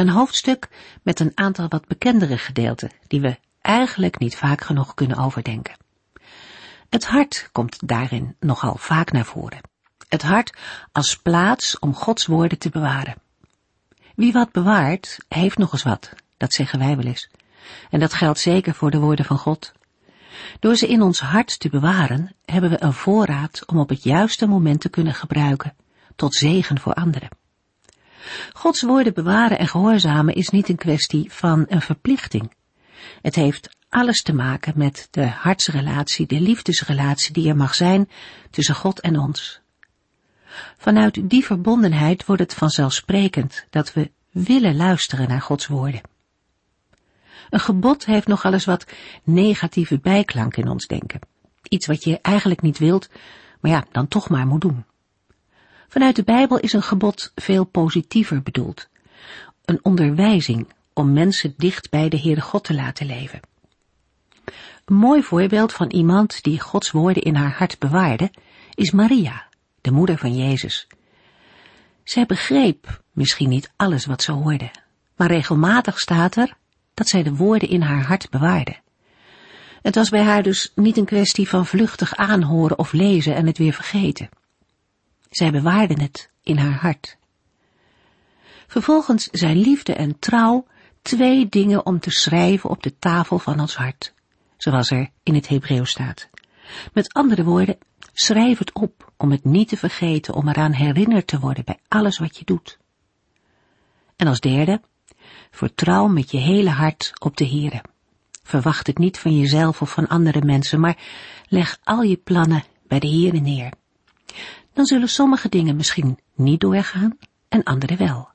Een hoofdstuk met een aantal wat bekendere gedeelten die we eigenlijk niet vaak genoeg kunnen overdenken. Het hart komt daarin nogal vaak naar voren. Het hart als plaats om Gods woorden te bewaren. Wie wat bewaart, heeft nog eens wat, dat zeggen wij wel eens. En dat geldt zeker voor de woorden van God. Door ze in ons hart te bewaren, hebben we een voorraad om op het juiste moment te kunnen gebruiken, tot zegen voor anderen. Gods woorden bewaren en gehoorzamen is niet een kwestie van een verplichting. Het heeft alles te maken met de hartsrelatie, de liefdesrelatie die er mag zijn tussen God en ons. Vanuit die verbondenheid wordt het vanzelfsprekend dat we willen luisteren naar Gods woorden. Een gebod heeft nogal eens wat negatieve bijklank in ons denken. Iets wat je eigenlijk niet wilt, maar ja, dan toch maar moet doen. Vanuit de Bijbel is een gebod veel positiever bedoeld. Een onderwijzing om mensen dicht bij de Heere God te laten leven. Een mooi voorbeeld van iemand die Gods woorden in haar hart bewaarde, is Maria, de moeder van Jezus. Zij begreep misschien niet alles wat ze hoorde, maar regelmatig staat er dat zij de woorden in haar hart bewaarde. Het was bij haar dus niet een kwestie van vluchtig aanhoren of lezen en het weer vergeten. Zij bewaarde het in haar hart. Vervolgens zijn liefde en trouw twee dingen om te schrijven op de tafel van ons hart, zoals er in het Hebreeuws staat. Met andere woorden, schrijf het op om het niet te vergeten, om eraan herinnerd te worden bij alles wat je doet. En als derde, vertrouw met je hele hart op de Heere. Verwacht het niet van jezelf of van andere mensen, maar leg al je plannen bij de Heere neer dan zullen sommige dingen misschien niet doorgaan en andere wel.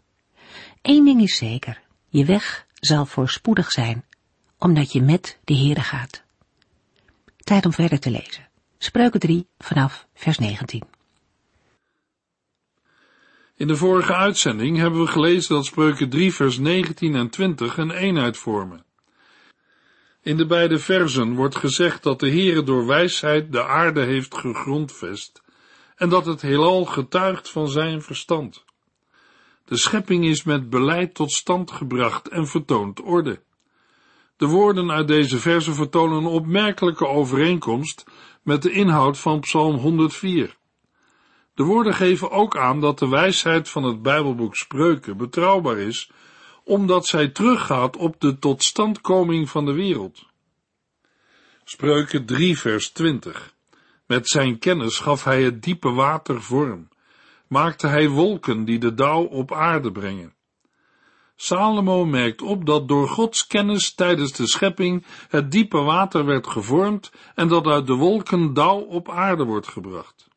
Eén ding is zeker, je weg zal voorspoedig zijn, omdat je met de Heere gaat. Tijd om verder te lezen. Spreuken 3 vanaf vers 19. In de vorige uitzending hebben we gelezen dat Spreuken 3 vers 19 en 20 een eenheid vormen. In de beide versen wordt gezegd dat de Heere door wijsheid de aarde heeft gegrondvest en dat het heelal getuigt van zijn verstand. De schepping is met beleid tot stand gebracht en vertoont orde. De woorden uit deze verse vertonen een opmerkelijke overeenkomst met de inhoud van Psalm 104. De woorden geven ook aan dat de wijsheid van het Bijbelboek Spreuken betrouwbaar is, omdat zij teruggaat op de totstandkoming van de wereld. Spreuken 3 vers 20 met zijn kennis gaf hij het diepe water vorm, maakte hij wolken die de dauw op aarde brengen. Salomo merkt op dat door Gods kennis tijdens de schepping het diepe water werd gevormd en dat uit de wolken dauw op aarde wordt gebracht.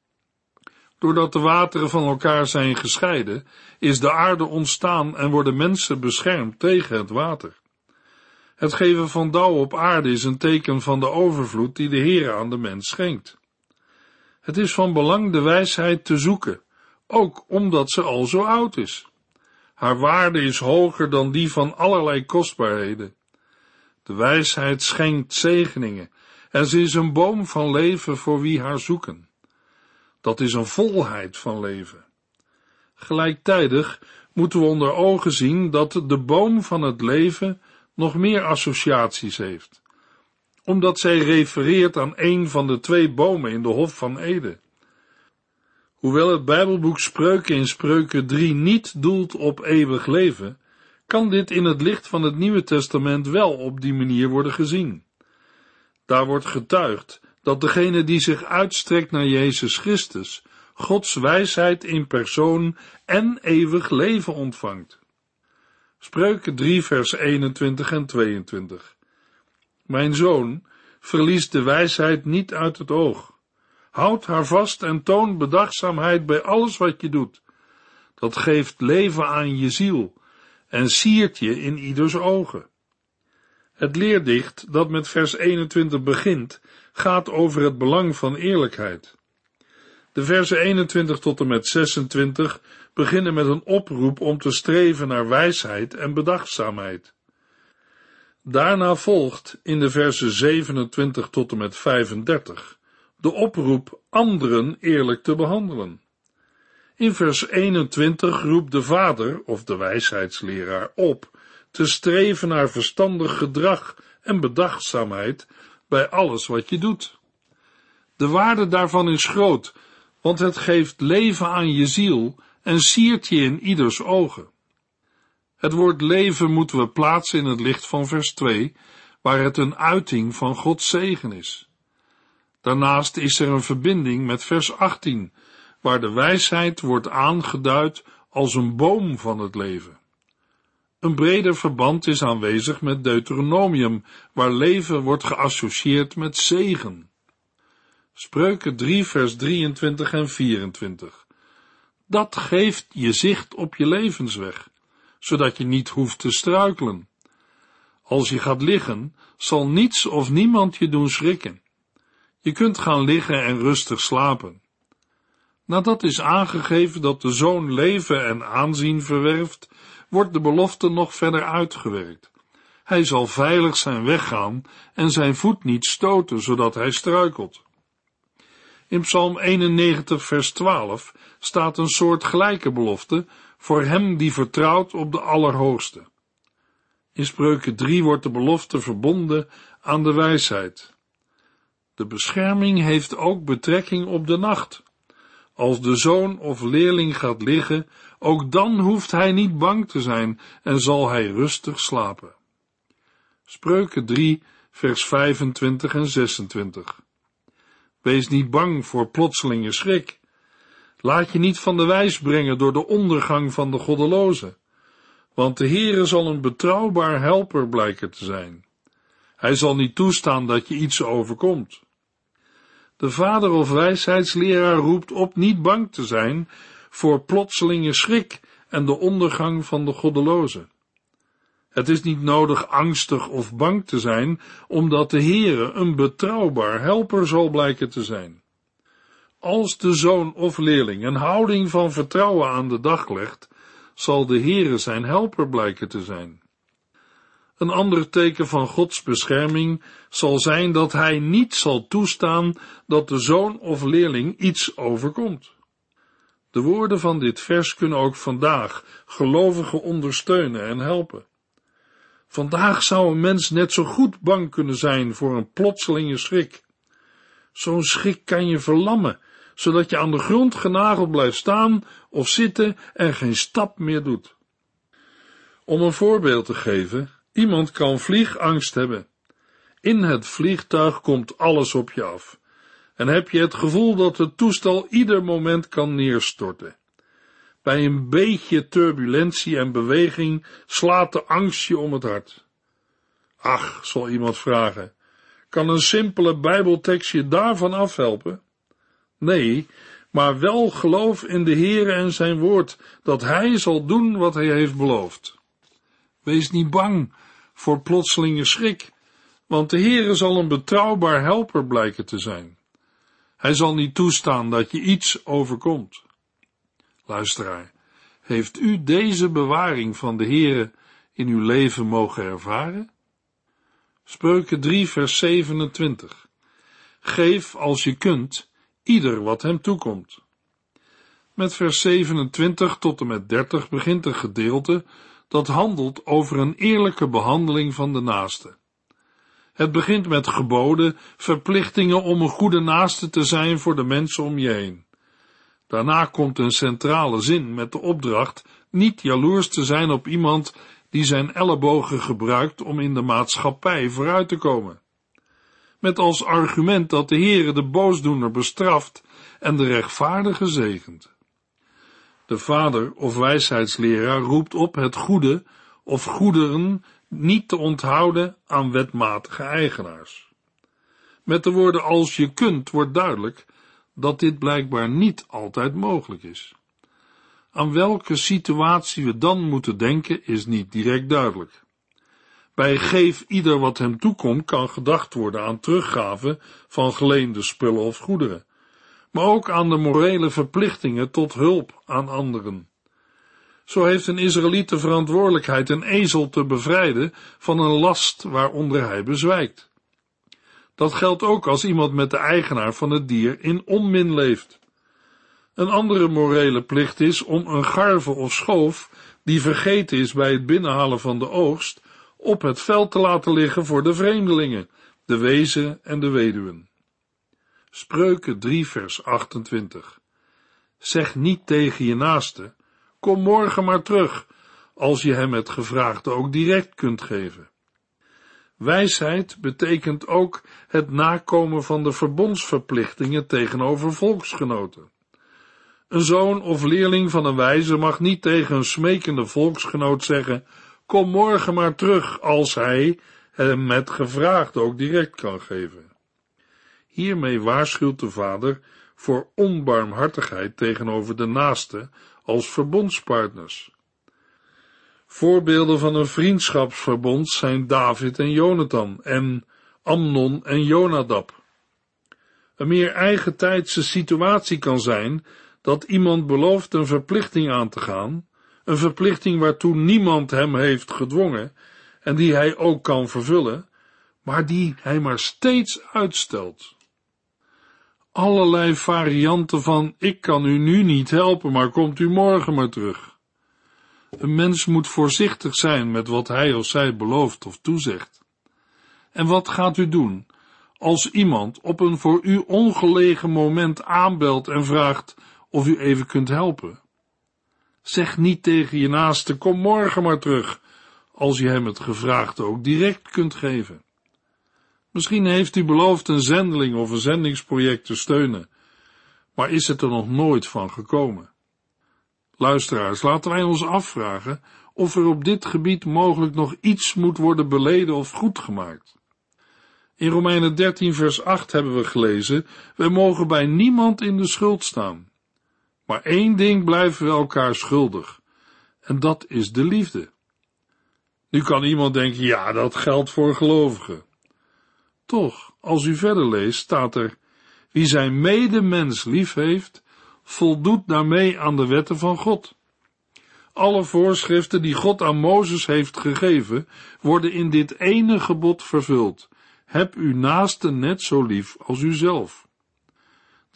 Doordat de wateren van elkaar zijn gescheiden, is de aarde ontstaan en worden mensen beschermd tegen het water. Het geven van dauw op aarde is een teken van de overvloed die de Heer aan de mens schenkt. Het is van belang de wijsheid te zoeken, ook omdat ze al zo oud is. Haar waarde is hoger dan die van allerlei kostbaarheden. De wijsheid schenkt zegeningen en ze is een boom van leven voor wie haar zoeken. Dat is een volheid van leven. Gelijktijdig moeten we onder ogen zien dat de boom van het leven nog meer associaties heeft omdat zij refereert aan een van de twee bomen in de Hof van Ede. Hoewel het Bijbelboek Spreuken in Spreuken 3 niet doelt op eeuwig leven, kan dit in het licht van het Nieuwe Testament wel op die manier worden gezien. Daar wordt getuigd dat degene die zich uitstrekt naar Jezus Christus, Gods wijsheid in persoon en eeuwig leven ontvangt. Spreuken 3 vers 21 en 22. Mijn zoon, verlies de wijsheid niet uit het oog. Houd haar vast en toon bedachtzaamheid bij alles wat je doet. Dat geeft leven aan je ziel en siert je in ieders ogen. Het leerdicht dat met vers 21 begint, gaat over het belang van eerlijkheid. De versen 21 tot en met 26 beginnen met een oproep om te streven naar wijsheid en bedachtzaamheid. Daarna volgt in de versen 27 tot en met 35 de oproep anderen eerlijk te behandelen. In vers 21 roept de vader of de wijsheidsleraar op te streven naar verstandig gedrag en bedachtzaamheid bij alles wat je doet. De waarde daarvan is groot, want het geeft leven aan je ziel en siert je in ieders ogen. Het woord leven moeten we plaatsen in het licht van vers 2, waar het een uiting van Gods zegen is. Daarnaast is er een verbinding met vers 18, waar de wijsheid wordt aangeduid als een boom van het leven. Een breder verband is aanwezig met Deuteronomium, waar leven wordt geassocieerd met zegen. Spreuken 3 vers 23 en 24. Dat geeft je zicht op je levensweg, zodat je niet hoeft te struikelen. Als je gaat liggen, zal niets of niemand je doen schrikken. Je kunt gaan liggen en rustig slapen. Nadat is aangegeven dat de zoon leven en aanzien verwerft, wordt de belofte nog verder uitgewerkt. Hij zal veilig zijn weggaan en zijn voet niet stoten, zodat hij struikelt. In Psalm 91, vers 12 staat een soort gelijke belofte voor hem die vertrouwt op de Allerhoogste. In Spreuken 3 wordt de belofte verbonden aan de wijsheid. De bescherming heeft ook betrekking op de nacht. Als de zoon of leerling gaat liggen, ook dan hoeft hij niet bang te zijn en zal hij rustig slapen. Spreuken 3, vers 25 en 26. Wees niet bang voor plotselinge schrik. Laat je niet van de wijs brengen door de ondergang van de goddeloze, want de Heere zal een betrouwbaar helper blijken te zijn. Hij zal niet toestaan dat je iets overkomt. De vader of wijsheidsleraar roept op niet bang te zijn voor plotselinge schrik en de ondergang van de goddeloze. Het is niet nodig angstig of bang te zijn, omdat de Heere een betrouwbaar helper zal blijken te zijn. Als de zoon of leerling een houding van vertrouwen aan de dag legt, zal de Heere zijn helper blijken te zijn. Een ander teken van Gods bescherming zal zijn dat hij niet zal toestaan dat de zoon of leerling iets overkomt. De woorden van dit vers kunnen ook vandaag gelovigen ondersteunen en helpen. Vandaag zou een mens net zo goed bang kunnen zijn voor een plotselinge schrik. Zo'n schrik kan je verlammen, zodat je aan de grond genageld blijft staan of zitten en geen stap meer doet. Om een voorbeeld te geven, iemand kan vliegangst hebben. In het vliegtuig komt alles op je af en heb je het gevoel dat het toestel ieder moment kan neerstorten. Bij een beetje turbulentie en beweging slaat de angst je om het hart. Ach, zal iemand vragen, kan een simpele bijbeltekst je daarvan afhelpen? Nee, maar wel geloof in de Heere en zijn woord, dat hij zal doen wat hij heeft beloofd. Wees niet bang voor plotselinge schrik, want de Heere zal een betrouwbaar helper blijken te zijn. Hij zal niet toestaan dat je iets overkomt. Luisteraar, heeft u deze bewaring van de Heere in uw leven mogen ervaren? Spreuken 3 vers 27 Geef als je kunt, ieder wat hem toekomt. Met vers 27 tot en met 30 begint een gedeelte dat handelt over een eerlijke behandeling van de naaste. Het begint met geboden, verplichtingen om een goede naaste te zijn voor de mensen om je heen. Daarna komt een centrale zin met de opdracht niet jaloers te zijn op iemand die zijn ellebogen gebruikt om in de maatschappij vooruit te komen. Met als argument dat de Heere de boosdoener bestraft en de rechtvaardige zegent. De vader of wijsheidsleraar roept op het goede of goederen niet te onthouden aan wetmatige eigenaars. Met de woorden als je kunt wordt duidelijk dat dit blijkbaar niet altijd mogelijk is. Aan welke situatie we dan moeten denken is niet direct duidelijk. Bij geef ieder wat hem toekomt kan gedacht worden aan teruggave van geleende spullen of goederen, maar ook aan de morele verplichtingen tot hulp aan anderen. Zo heeft een Israëliet de verantwoordelijkheid een ezel te bevrijden van een last waaronder hij bezwijkt. Dat geldt ook als iemand met de eigenaar van het dier in onmin leeft. Een andere morele plicht is om een garve of schoof, die vergeten is bij het binnenhalen van de oogst, op het veld te laten liggen voor de vreemdelingen, de wezen en de weduwen. Spreuken 3 vers 28 Zeg niet tegen je naaste, kom morgen maar terug, als je hem het gevraagde ook direct kunt geven. Wijsheid betekent ook het nakomen van de verbondsverplichtingen tegenover volksgenoten. Een zoon of leerling van een wijze mag niet tegen een smekende volksgenoot zeggen, kom morgen maar terug, als hij hem met gevraagd ook direct kan geven. Hiermee waarschuwt de vader voor onbarmhartigheid tegenover de naaste als verbondspartners. Voorbeelden van een vriendschapsverbond zijn David en Jonathan en Amnon en Jonadab. Een meer eigentijdse situatie kan zijn dat iemand belooft een verplichting aan te gaan, een verplichting waartoe niemand hem heeft gedwongen en die hij ook kan vervullen, maar die hij maar steeds uitstelt. Allerlei varianten van ik kan u nu niet helpen, maar komt u morgen maar terug. Een mens moet voorzichtig zijn met wat hij of zij belooft of toezegt. En wat gaat u doen als iemand op een voor u ongelegen moment aanbelt en vraagt of u even kunt helpen? Zeg niet tegen je naaste, kom morgen maar terug, als je hem het gevraagde ook direct kunt geven. Misschien heeft u beloofd een zendeling of een zendingsproject te steunen, maar is het er nog nooit van gekomen. Luisteraars, laten wij ons afvragen of er op dit gebied mogelijk nog iets moet worden beleden of goed gemaakt. In Romeinen 13 vers 8 hebben we gelezen, wij mogen bij niemand in de schuld staan. Maar één ding blijven we elkaar schuldig, en dat is de liefde. Nu kan iemand denken, ja, dat geldt voor gelovigen. Toch, als u verder leest, staat er, wie zijn medemens lief heeft, voldoet daarmee aan de wetten van God. Alle voorschriften die God aan Mozes heeft gegeven, worden in dit ene gebod vervuld. Heb uw naaste net zo lief als uzelf.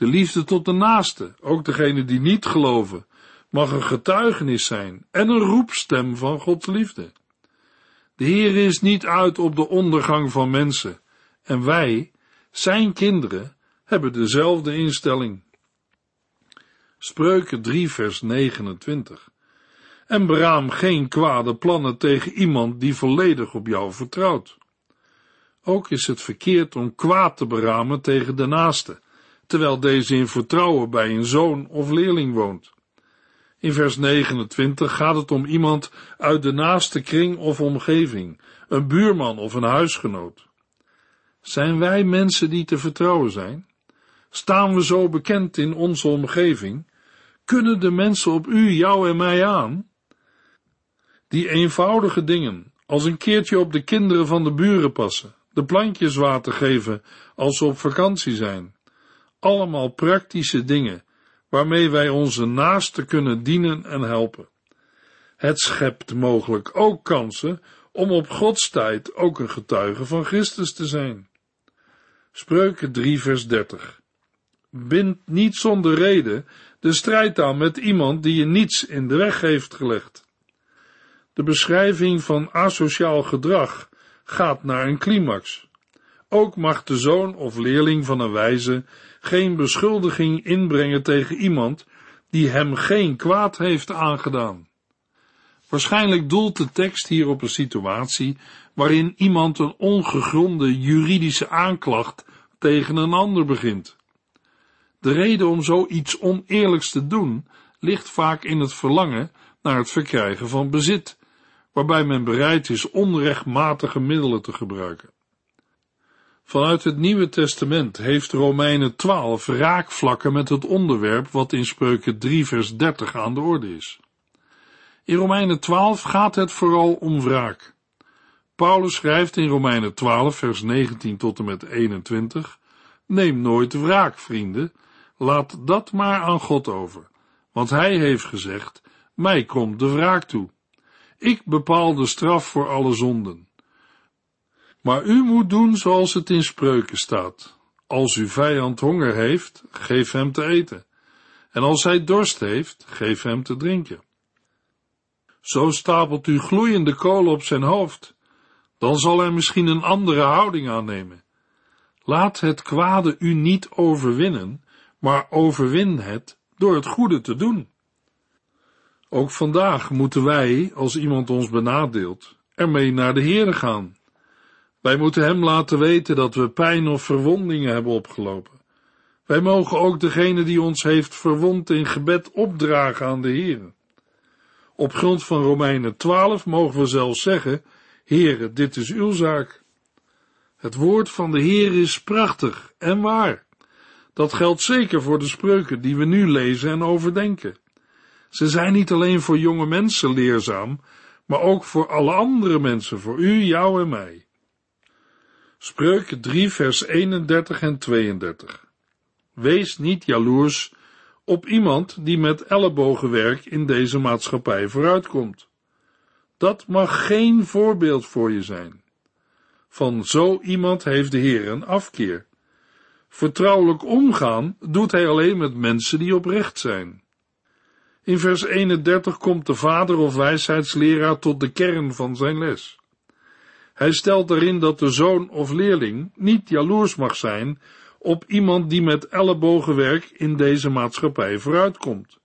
De liefde tot de naaste, ook degene die niet geloven, mag een getuigenis zijn en een roepstem van Gods liefde. De Heer is niet uit op de ondergang van mensen, en wij, zijn kinderen, hebben dezelfde instelling. Spreuken 3 vers 29. En beraam geen kwade plannen tegen iemand die volledig op jou vertrouwt. Ook is het verkeerd om kwaad te beramen tegen de naaste, terwijl deze in vertrouwen bij een zoon of leerling woont. In vers 29 gaat het om iemand uit de naaste kring of omgeving, een buurman of een huisgenoot. Zijn wij mensen die te vertrouwen zijn? Staan we zo bekend in onze omgeving? Kunnen de mensen op u, jou en mij aan? Die eenvoudige dingen, als een keertje op de kinderen van de buren passen, de plantjes water geven als ze op vakantie zijn, allemaal praktische dingen waarmee wij onze naasten kunnen dienen en helpen. Het schept mogelijk ook kansen om op Gods tijd ook een getuige van Christus te zijn. Spreuken 3 vers 30 Bind niet zonder reden de strijd aan met iemand die je niets in de weg heeft gelegd. De beschrijving van asociaal gedrag gaat naar een climax. Ook mag de zoon of leerling van een wijze geen beschuldiging inbrengen tegen iemand die hem geen kwaad heeft aangedaan. Waarschijnlijk doelt de tekst hier op een situatie waarin iemand een ongegronde juridische aanklacht tegen een ander begint. De reden om zoiets oneerlijks te doen ligt vaak in het verlangen naar het verkrijgen van bezit, waarbij men bereid is onrechtmatige middelen te gebruiken. Vanuit het Nieuwe Testament heeft Romeinen 12 raakvlakken met het onderwerp wat in Spreuken 3 vers 30 aan de orde is. In Romeinen 12 gaat het vooral om wraak. Paulus schrijft in Romeinen 12 vers 19 tot en met 21, Neem nooit wraak, vrienden, laat dat maar aan God over, want hij heeft gezegd, mij komt de wraak toe. Ik bepaal de straf voor alle zonden. Maar u moet doen zoals het in spreuken staat. Als uw vijand honger heeft, geef hem te eten. En als hij dorst heeft, geef hem te drinken. Zo stapelt u gloeiende kolen op zijn hoofd. Dan zal hij misschien een andere houding aannemen. Laat het kwade u niet overwinnen, maar overwin het door het goede te doen. Ook vandaag moeten wij, als iemand ons benadeelt, ermee naar de Heere gaan. Wij moeten hem laten weten dat we pijn of verwondingen hebben opgelopen. Wij mogen ook degene die ons heeft verwond in gebed opdragen aan de Heere. Op grond van Romeinen 12 mogen we zelfs zeggen, Heere, dit is uw zaak. Het woord van de Heer is prachtig en waar. Dat geldt zeker voor de spreuken die we nu lezen en overdenken. Ze zijn niet alleen voor jonge mensen leerzaam, maar ook voor alle andere mensen, voor u, jou en mij. Spreuken 3 vers 31 en 32 Wees niet jaloers op iemand die met ellebogenwerk in deze maatschappij vooruitkomt. Dat mag geen voorbeeld voor je zijn. Van zo iemand heeft de Heer een afkeer. Vertrouwelijk omgaan doet hij alleen met mensen die oprecht zijn. In vers 31 komt de vader of wijsheidsleraar tot de kern van zijn les. Hij stelt erin dat de zoon of leerling niet jaloers mag zijn op iemand die met ellebogenwerk in deze maatschappij vooruitkomt.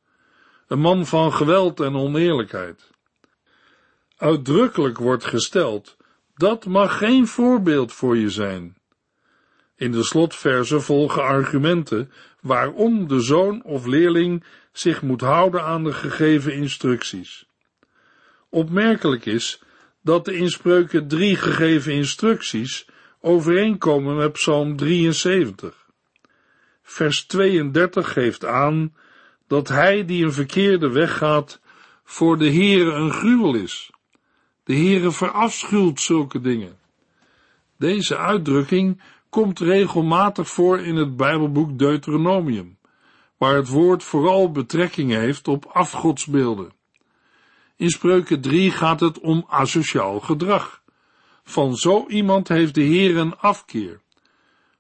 Een man van geweld en oneerlijkheid. Uitdrukkelijk wordt gesteld, dat mag geen voorbeeld voor je zijn. In de slotverse volgen argumenten waarom de zoon of leerling zich moet houden aan de gegeven instructies. Opmerkelijk is dat de in Spreuken drie gegeven instructies overeenkomen met Psalm 73. Vers 32 geeft aan dat hij die een verkeerde weg gaat, voor de Heere een gruwel is. De Heere verafschuwt zulke dingen. Deze uitdrukking komt regelmatig voor in het Bijbelboek Deuteronomium, waar het woord vooral betrekking heeft op afgodsbeelden. In Spreuken 3 gaat het om asociaal gedrag. Van zo iemand heeft de Heer een afkeer.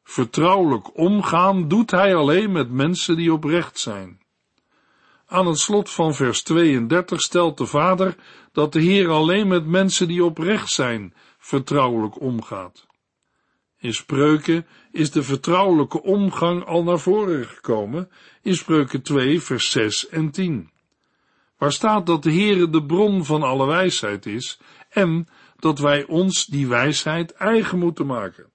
Vertrouwelijk omgaan doet hij alleen met mensen die oprecht zijn. Aan het slot van vers 32 stelt de vader dat de Heer alleen met mensen die oprecht zijn vertrouwelijk omgaat. In spreuken is de vertrouwelijke omgang al naar voren gekomen in spreuken 2 vers 6 en 10. Waar staat dat de Heere de bron van alle wijsheid is en dat wij ons die wijsheid eigen moeten maken.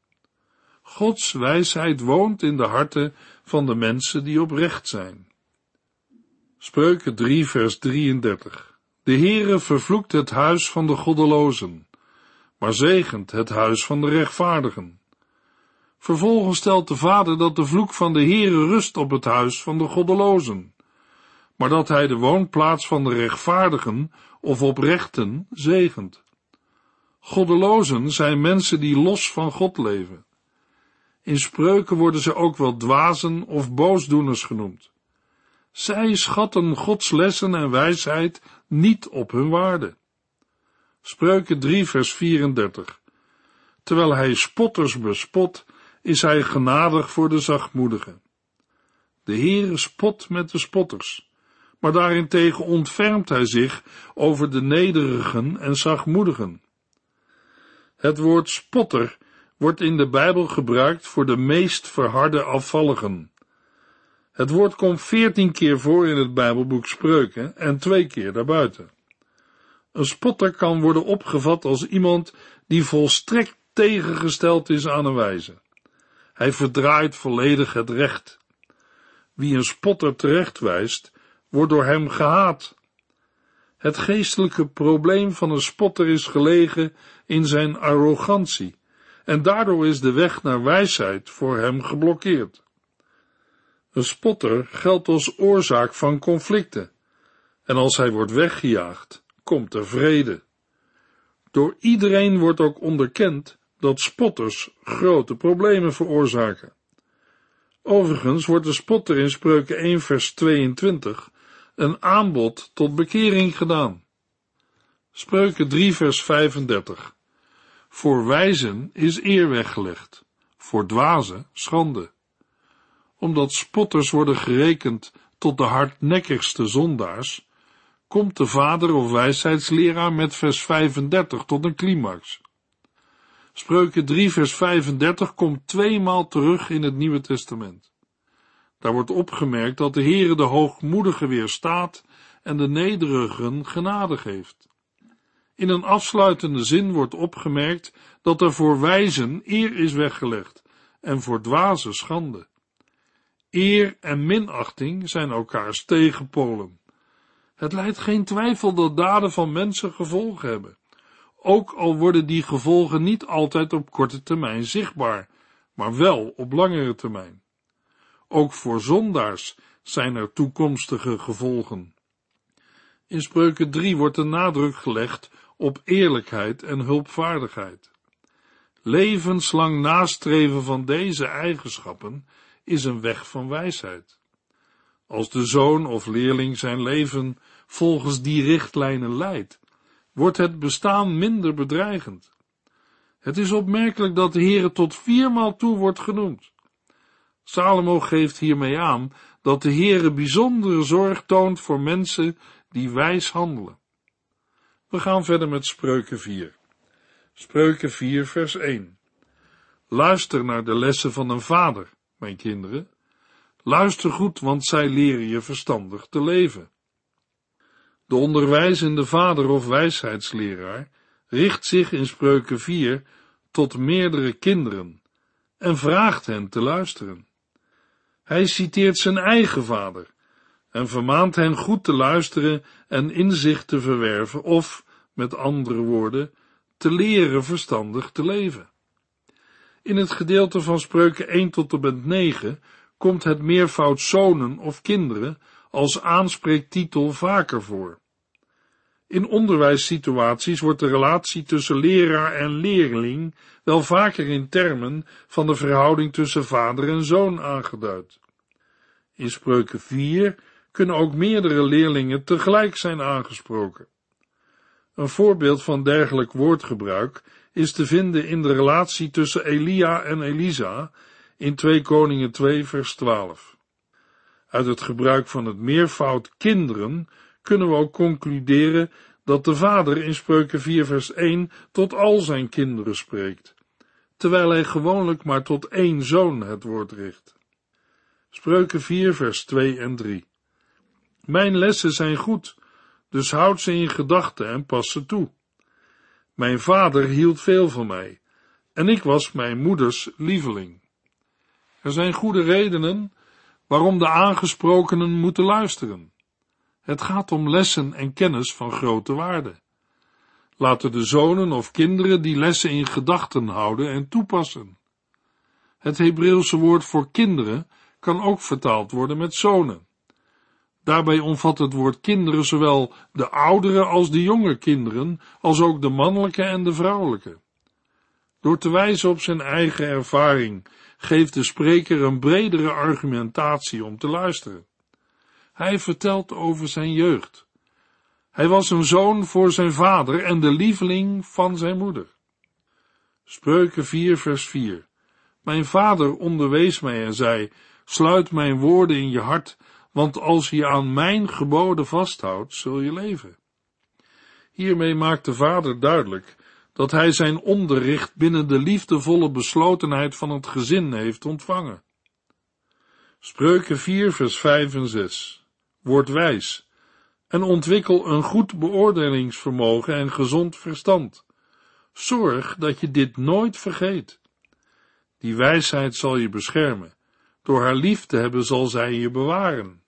Gods wijsheid woont in de harten van de mensen die oprecht zijn. Spreuken 3 vers 33 De Heere vervloekt het huis van de goddelozen, maar zegent het huis van de rechtvaardigen. Vervolgens stelt de vader dat de vloek van de Heere rust op het huis van de goddelozen, maar dat hij de woonplaats van de rechtvaardigen of oprechten zegent. Goddelozen zijn mensen die los van God leven. In spreuken worden ze ook wel dwazen of boosdoeners genoemd. Zij schatten Gods lessen en wijsheid niet op hun waarde. Spreuken 3 vers 34 Terwijl hij spotters bespot, is hij genadig voor de zachtmoedigen. De Heere spot met de spotters, maar daarentegen ontfermt hij zich over de nederigen en zachtmoedigen. Het woord spotter wordt in de Bijbel gebruikt voor de meest verharde afvalligen. Het woord komt veertien keer voor in het Bijbelboek Spreuken en twee keer daarbuiten. Een spotter kan worden opgevat als iemand die volstrekt tegengesteld is aan een wijze. Hij verdraait volledig het recht. Wie een spotter terechtwijst, wordt door hem gehaat. Het geestelijke probleem van een spotter is gelegen in zijn arrogantie en daardoor is de weg naar wijsheid voor hem geblokkeerd. Een spotter geldt als oorzaak van conflicten, en als hij wordt weggejaagd, komt er vrede. Door iedereen wordt ook onderkend dat spotters grote problemen veroorzaken. Overigens wordt de spotter in Spreuken 1 vers 22 een aanbod tot bekering gedaan. Spreuken 3 vers 35 Voor wijzen is eer weggelegd, voor dwazen schande. Omdat spotters worden gerekend tot de hardnekkigste zondaars, komt de vader of wijsheidsleraar met vers 35 tot een climax. Spreuken 3 vers 35 komt tweemaal terug in het Nieuwe Testament. Daar wordt opgemerkt dat de Heere de hoogmoedigen weerstaat en de nederigen genade geeft. In een afsluitende zin wordt opgemerkt dat er voor wijzen eer is weggelegd en voor dwazen schande. Eer en minachting zijn elkaars tegenpolen. Het leidt geen twijfel dat daden van mensen gevolgen hebben, ook al worden die gevolgen niet altijd op korte termijn zichtbaar, maar wel op langere termijn. Ook voor zondaars zijn er toekomstige gevolgen. In Spreuken 3 wordt de nadruk gelegd op eerlijkheid en hulpvaardigheid. Levenslang nastreven van deze eigenschappen is een weg van wijsheid. Als de zoon of leerling zijn leven volgens die richtlijnen leidt, wordt het bestaan minder bedreigend. Het is opmerkelijk dat de Heere tot viermaal toe wordt genoemd. Salomo geeft hiermee aan dat de Heere bijzondere zorg toont voor mensen die wijs handelen. We gaan verder met Spreuken 4. Spreuken 4 vers 1. Luister naar de lessen van een vader, mijn kinderen. Luister goed, want zij leren je verstandig te leven. De onderwijzende vader of wijsheidsleraar richt zich in Spreuken 4 tot meerdere kinderen en vraagt hen te luisteren. Hij citeert zijn eigen vader en vermaant hen goed te luisteren en inzicht te verwerven of, met andere woorden, te leren verstandig te leven. In het gedeelte van Spreuken 1 tot en met 9 komt het meervoud zonen of kinderen als aanspreektitel vaker voor. In onderwijssituaties wordt de relatie tussen leraar en leerling wel vaker in termen van de verhouding tussen vader en zoon aangeduid. In spreuken 4 kunnen ook meerdere leerlingen tegelijk zijn aangesproken. Een voorbeeld van dergelijk woordgebruik is te vinden in de relatie tussen Elia en Elisa in 2 Koningen 2 vers 12. Uit het gebruik van het meervoud kinderen kunnen we ook concluderen dat de vader in Spreuken 4 vers 1 tot al zijn kinderen spreekt, terwijl hij gewoonlijk maar tot één zoon het woord richt. Spreuken 4 vers 2 en 3 Mijn lessen zijn goed, dus houd ze in gedachten en pas ze toe. Mijn vader hield veel van mij, en ik was mijn moeders lieveling. Er zijn goede redenen waarom de aangesprokenen moeten luisteren. Het gaat om lessen en kennis van grote waarde. Laten de zonen of kinderen die lessen in gedachten houden en toepassen. Het Hebreeuwse woord voor kinderen kan ook vertaald worden met zonen. Daarbij omvat het woord kinderen zowel de oudere als de jonge kinderen, als ook de mannelijke en de vrouwelijke. Door te wijzen op zijn eigen ervaring geeft de spreker een bredere argumentatie om te luisteren. Hij vertelt over zijn jeugd. Hij was een zoon voor zijn vader en de lieveling van zijn moeder. Spreuken 4 vers 4 Mijn vader onderwees mij en zei, sluit mijn woorden in je hart, want als je aan mijn geboden vasthoudt, zul je leven. Hiermee maakt de vader duidelijk dat hij zijn onderricht binnen de liefdevolle beslotenheid van het gezin heeft ontvangen. Spreuken 4 vers 5 en 6 Word wijs en ontwikkel een goed beoordelingsvermogen en gezond verstand. Zorg dat je dit nooit vergeet. Die wijsheid zal je beschermen. Door haar lief te hebben zal zij je bewaren.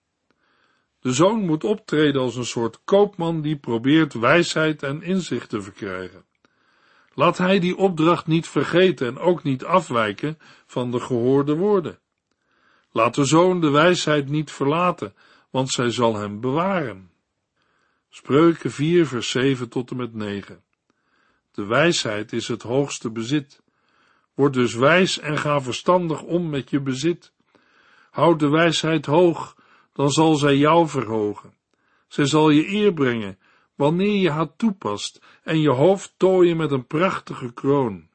De zoon moet optreden als een soort koopman die probeert wijsheid en inzicht te verkrijgen. Laat hij die opdracht niet vergeten en ook niet afwijken van de gehoorde woorden. Laat de zoon de wijsheid niet verlaten, want zij zal hem bewaren. Spreuken 4 vers 7 tot en met 9 De wijsheid is het hoogste bezit. Word dus wijs en ga verstandig om met je bezit. Houd de wijsheid hoog, dan zal zij jou verhogen. Zij zal je eer brengen, wanneer je haar toepast en je hoofd tooien met een prachtige kroon.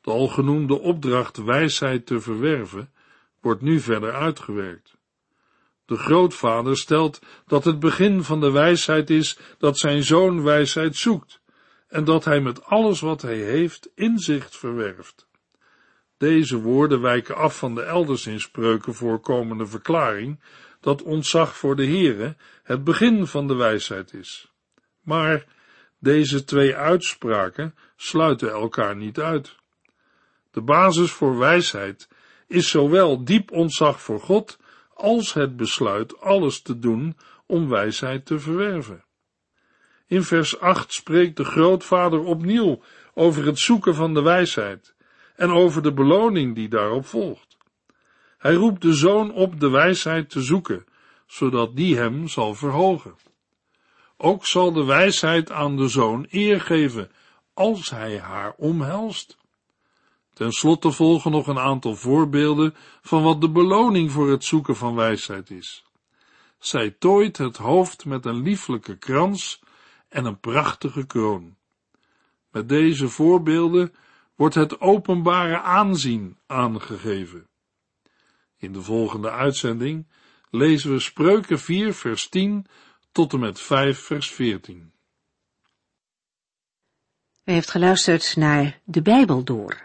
De algenoemde opdracht wijsheid te verwerven wordt nu verder uitgewerkt. De grootvader stelt dat het begin van de wijsheid is dat zijn zoon wijsheid zoekt en dat hij met alles wat hij heeft inzicht verwerft. Deze woorden wijken af van de elders in spreuken voorkomende verklaring dat ontzag voor de Heere het begin van de wijsheid is. Maar deze twee uitspraken sluiten elkaar niet uit. De basis voor wijsheid is zowel diep ontzag voor God als het besluit alles te doen om wijsheid te verwerven. In vers 8 spreekt de grootvader opnieuw over het zoeken van de wijsheid en over de beloning die daarop volgt. Hij roept de zoon op de wijsheid te zoeken, zodat die hem zal verhogen. Ook zal de wijsheid aan de zoon eer geven, als hij haar omhelst. Ten slotte volgen nog een aantal voorbeelden van wat de beloning voor het zoeken van wijsheid is. Zij tooit het hoofd met een lieflijke krans en een prachtige kroon. Met deze voorbeelden wordt het openbare aanzien aangegeven. In de volgende uitzending lezen we Spreuken 4 vers 10 tot en met 5 vers 14. U heeft geluisterd naar De Bijbel Door,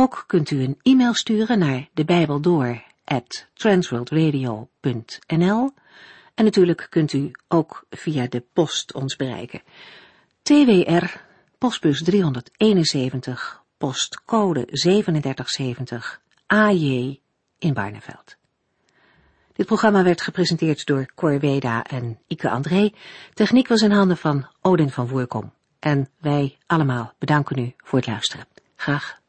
Ook kunt u een e-mail sturen naar de en natuurlijk kunt u ook via de post ons bereiken. TWR, postbus 371, postcode 3770, AJ in Barneveld. Dit programma werd gepresenteerd door Cor Weda en Ike André. Techniek was in handen van Odin van Voerkom. En wij allemaal bedanken u voor het luisteren. Graag